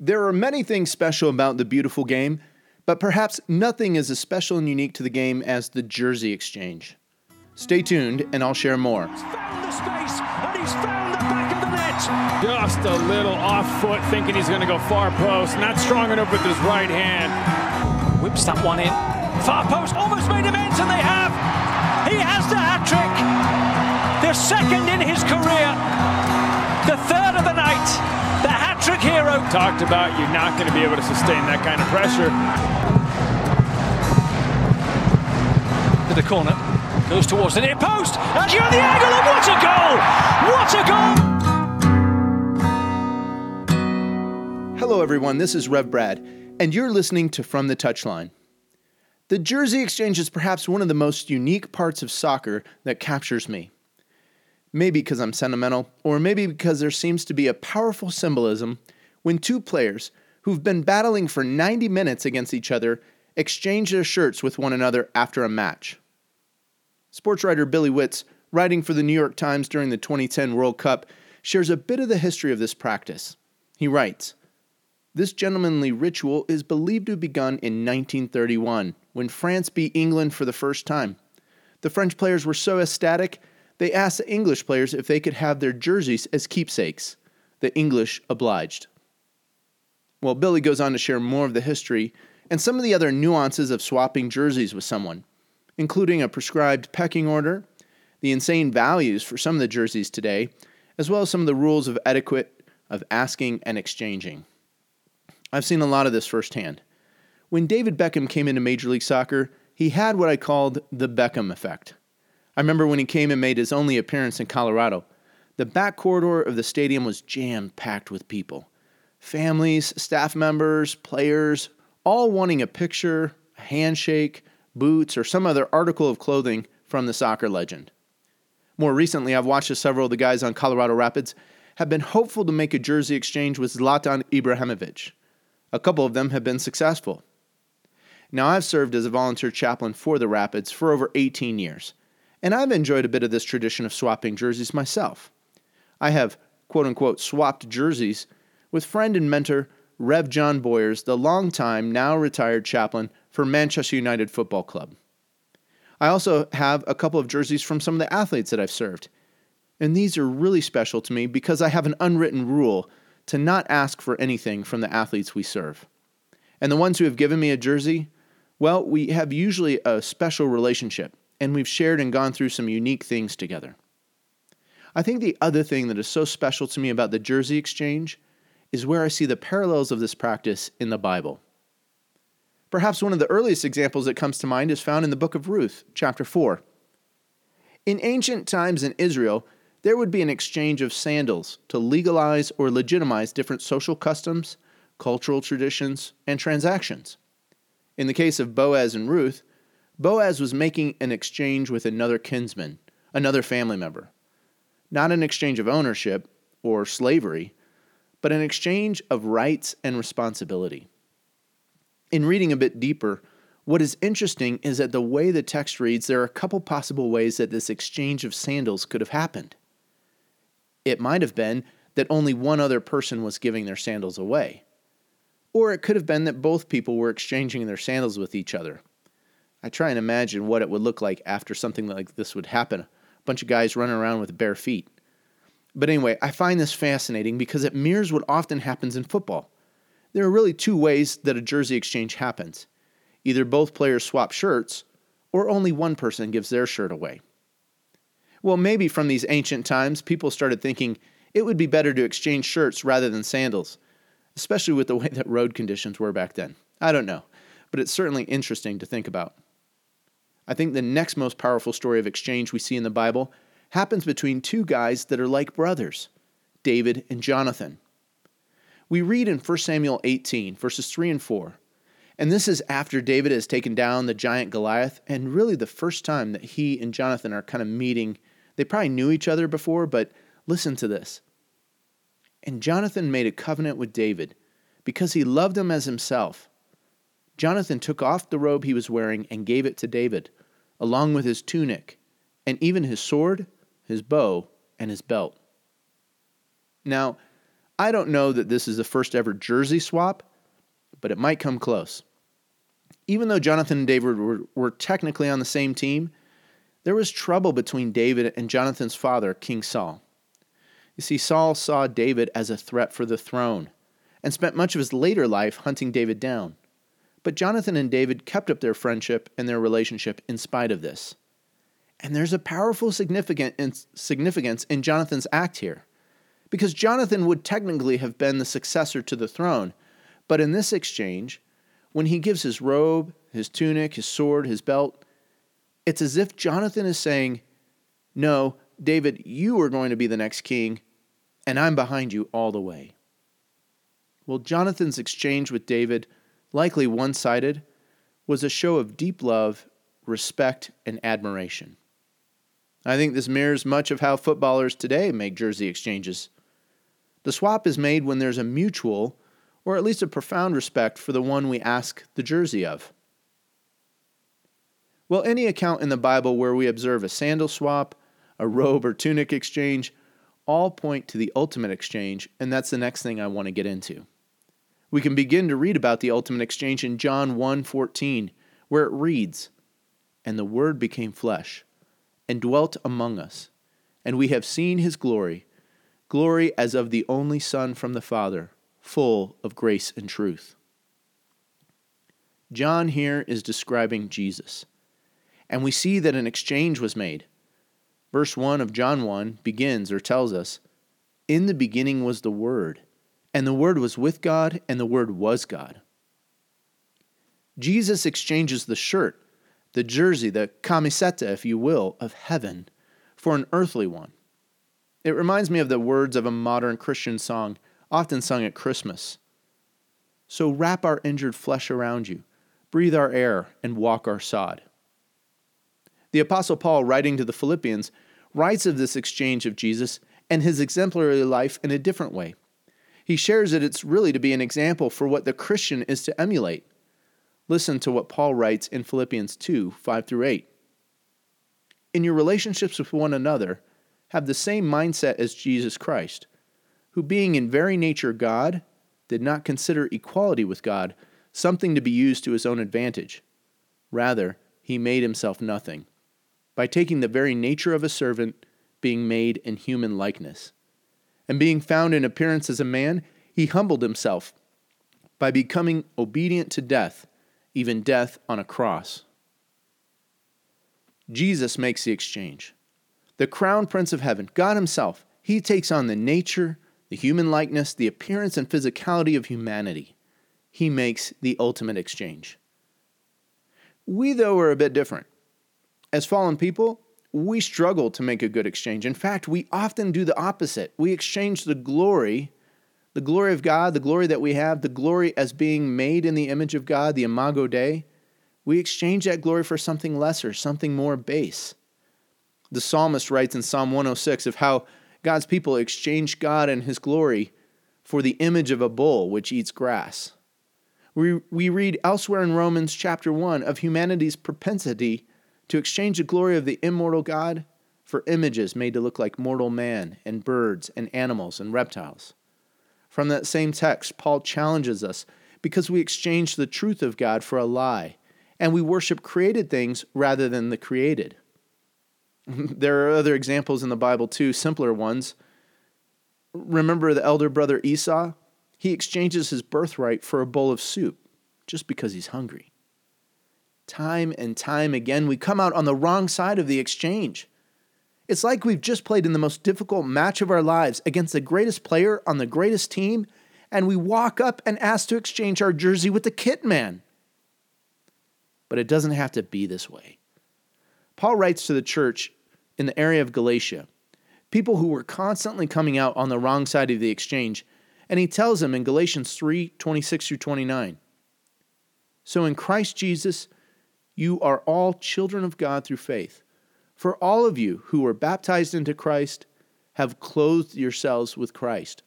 There are many things special about the beautiful game, but perhaps nothing is as special and unique to the game as the jersey exchange. Stay tuned, and I'll share more. Found the space and he's found the back of the net. Just a little off foot, thinking he's going to go far post. Not strong enough with his right hand. Whips that one in. Far post almost made him ends, and they have. He has the Talked about you're not going to be able to sustain that kind of pressure. To the corner. Goes towards the near post. And you're the angle. And what a goal! What a goal! Hello, everyone. This is Rev Brad, and you're listening to From the Touchline. The jersey exchange is perhaps one of the most unique parts of soccer that captures me. Maybe because I'm sentimental, or maybe because there seems to be a powerful symbolism when two players who've been battling for 90 minutes against each other exchange their shirts with one another after a match. Sports writer Billy Witz, writing for the New York Times during the 2010 World Cup, shares a bit of the history of this practice. He writes This gentlemanly ritual is believed to have begun in 1931 when France beat England for the first time. The French players were so ecstatic, they asked the English players if they could have their jerseys as keepsakes. The English obliged. Well, Billy goes on to share more of the history and some of the other nuances of swapping jerseys with someone including a prescribed pecking order, the insane values for some of the jerseys today, as well as some of the rules of etiquette of asking and exchanging. I've seen a lot of this firsthand. When David Beckham came into Major League Soccer, he had what I called the Beckham effect. I remember when he came and made his only appearance in Colorado. The back corridor of the stadium was jam packed with people families, staff members, players, all wanting a picture, a handshake, boots, or some other article of clothing from the soccer legend. More recently, I've watched as several of the guys on Colorado Rapids have been hopeful to make a jersey exchange with Zlatan Ibrahimovic. A couple of them have been successful. Now, I've served as a volunteer chaplain for the Rapids for over 18 years, and I've enjoyed a bit of this tradition of swapping jerseys myself. I have, quote unquote, swapped jerseys with friend and mentor Rev John Boyers, the longtime, now retired chaplain for Manchester United Football Club. I also have a couple of jerseys from some of the athletes that I've served. And these are really special to me because I have an unwritten rule to not ask for anything from the athletes we serve. And the ones who have given me a jersey, well, we have usually a special relationship, and we've shared and gone through some unique things together. I think the other thing that is so special to me about the jersey exchange is where I see the parallels of this practice in the Bible. Perhaps one of the earliest examples that comes to mind is found in the book of Ruth, chapter 4. In ancient times in Israel, there would be an exchange of sandals to legalize or legitimize different social customs, cultural traditions, and transactions. In the case of Boaz and Ruth, Boaz was making an exchange with another kinsman, another family member. Not an exchange of ownership or slavery, but an exchange of rights and responsibility. In reading a bit deeper, what is interesting is that the way the text reads, there are a couple possible ways that this exchange of sandals could have happened. It might have been that only one other person was giving their sandals away. Or it could have been that both people were exchanging their sandals with each other. I try and imagine what it would look like after something like this would happen a bunch of guys running around with bare feet. But anyway, I find this fascinating because it mirrors what often happens in football. There are really two ways that a jersey exchange happens either both players swap shirts, or only one person gives their shirt away. Well, maybe from these ancient times, people started thinking it would be better to exchange shirts rather than sandals, especially with the way that road conditions were back then. I don't know, but it's certainly interesting to think about. I think the next most powerful story of exchange we see in the Bible happens between two guys that are like brothers David and Jonathan. We read in 1 Samuel 18, verses 3 and 4. And this is after David has taken down the giant Goliath, and really the first time that he and Jonathan are kind of meeting. They probably knew each other before, but listen to this. And Jonathan made a covenant with David because he loved him as himself. Jonathan took off the robe he was wearing and gave it to David, along with his tunic, and even his sword, his bow, and his belt. Now, I don't know that this is the first ever jersey swap, but it might come close. Even though Jonathan and David were, were technically on the same team, there was trouble between David and Jonathan's father, King Saul. You see, Saul saw David as a threat for the throne and spent much of his later life hunting David down. But Jonathan and David kept up their friendship and their relationship in spite of this. And there's a powerful significance in Jonathan's act here. Because Jonathan would technically have been the successor to the throne, but in this exchange, when he gives his robe, his tunic, his sword, his belt, it's as if Jonathan is saying, No, David, you are going to be the next king, and I'm behind you all the way. Well, Jonathan's exchange with David, likely one sided, was a show of deep love, respect, and admiration. I think this mirrors much of how footballers today make jersey exchanges. The swap is made when there's a mutual, or at least a profound respect for the one we ask the jersey of. Well, any account in the Bible where we observe a sandal swap, a robe or tunic exchange, all point to the ultimate exchange, and that's the next thing I want to get into. We can begin to read about the ultimate exchange in John 1:14, where it reads, "And the word became flesh and dwelt among us, and we have seen his glory, glory as of the only Son from the Father, full of grace and truth. John here is describing Jesus, and we see that an exchange was made. Verse 1 of John 1 begins or tells us In the beginning was the Word, and the Word was with God, and the Word was God. Jesus exchanges the shirt, the jersey, the camiseta, if you will, of heaven for an earthly one. It reminds me of the words of a modern Christian song, often sung at Christmas. So wrap our injured flesh around you, breathe our air, and walk our sod. The Apostle Paul, writing to the Philippians, writes of this exchange of Jesus and his exemplary life in a different way. He shares that it's really to be an example for what the Christian is to emulate. Listen to what Paul writes in Philippians 2 5 through 8. In your relationships with one another, have the same mindset as Jesus Christ, who, being in very nature God, did not consider equality with God something to be used to his own advantage. Rather, he made himself nothing, by taking the very nature of a servant, being made in human likeness. And being found in appearance as a man, he humbled himself by becoming obedient to death, even death on a cross. Jesus makes the exchange the crown prince of heaven, God Himself, He takes on the nature, the human likeness, the appearance, and physicality of humanity. He makes the ultimate exchange. We, though, are a bit different. As fallen people, we struggle to make a good exchange. In fact, we often do the opposite. We exchange the glory, the glory of God, the glory that we have, the glory as being made in the image of God, the imago Dei. We exchange that glory for something lesser, something more base. The psalmist writes in Psalm 106 of how God's people exchange God and his glory for the image of a bull which eats grass. We, we read elsewhere in Romans chapter 1 of humanity's propensity to exchange the glory of the immortal God for images made to look like mortal man and birds and animals and reptiles. From that same text, Paul challenges us because we exchange the truth of God for a lie, and we worship created things rather than the created. there are other examples in the Bible too, simpler ones. Remember the elder brother Esau? He exchanges his birthright for a bowl of soup just because he's hungry. Time and time again, we come out on the wrong side of the exchange. It's like we've just played in the most difficult match of our lives against the greatest player on the greatest team, and we walk up and ask to exchange our jersey with the kit man. But it doesn't have to be this way. Paul writes to the church in the area of Galatia, people who were constantly coming out on the wrong side of the exchange, and he tells them in Galatians 3 26 through 29. So in Christ Jesus, you are all children of God through faith. For all of you who were baptized into Christ have clothed yourselves with Christ.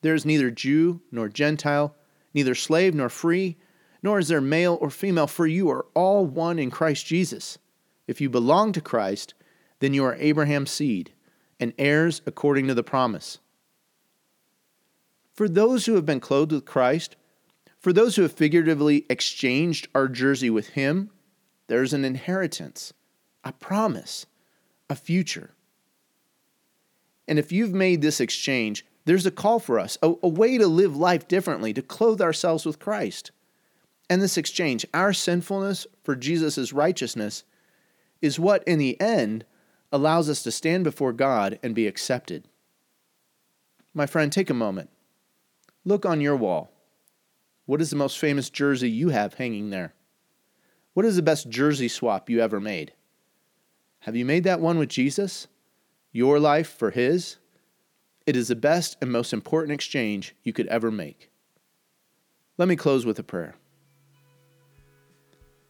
There is neither Jew nor Gentile, neither slave nor free, nor is there male or female, for you are all one in Christ Jesus. If you belong to Christ, then you are Abraham's seed and heirs according to the promise. For those who have been clothed with Christ, for those who have figuratively exchanged our jersey with Him, there's an inheritance, a promise, a future. And if you've made this exchange, there's a call for us, a, a, way to live life differently, to clothe ourselves with Christ. And this exchange, our sinfulness for Jesus' righteousness, is what in the end allows us to stand before God and be accepted. My friend, take a moment. Look on your wall. What is the most famous jersey you have hanging there? What is the best jersey swap you ever made? Have you made that one with Jesus? Your life for His? It is the best and most important exchange you could ever make. Let me close with a prayer.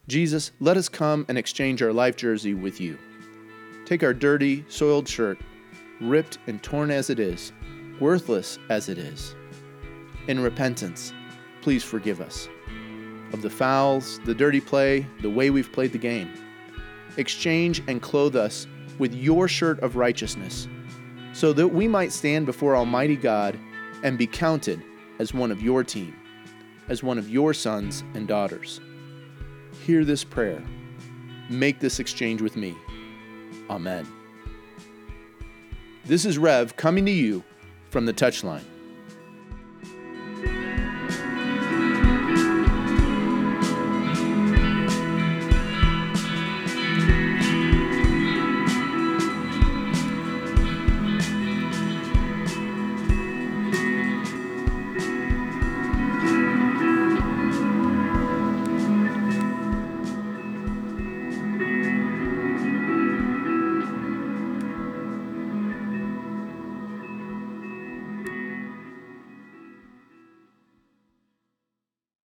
Jesus, let us come and exchange our life jersey with you. Take our dirty, soiled shirt, ripped and torn as it is, worthless as it is. In repentance, please forgive us of the fouls, the dirty play, the way we've played the game. Exchange and clothe us with your shirt of righteousness, so that we might stand before Almighty God and be counted as one of your team, as one of your sons and daughters. Hear this prayer. Make this exchange with me. Amen. This is Rev coming to you from the touchline.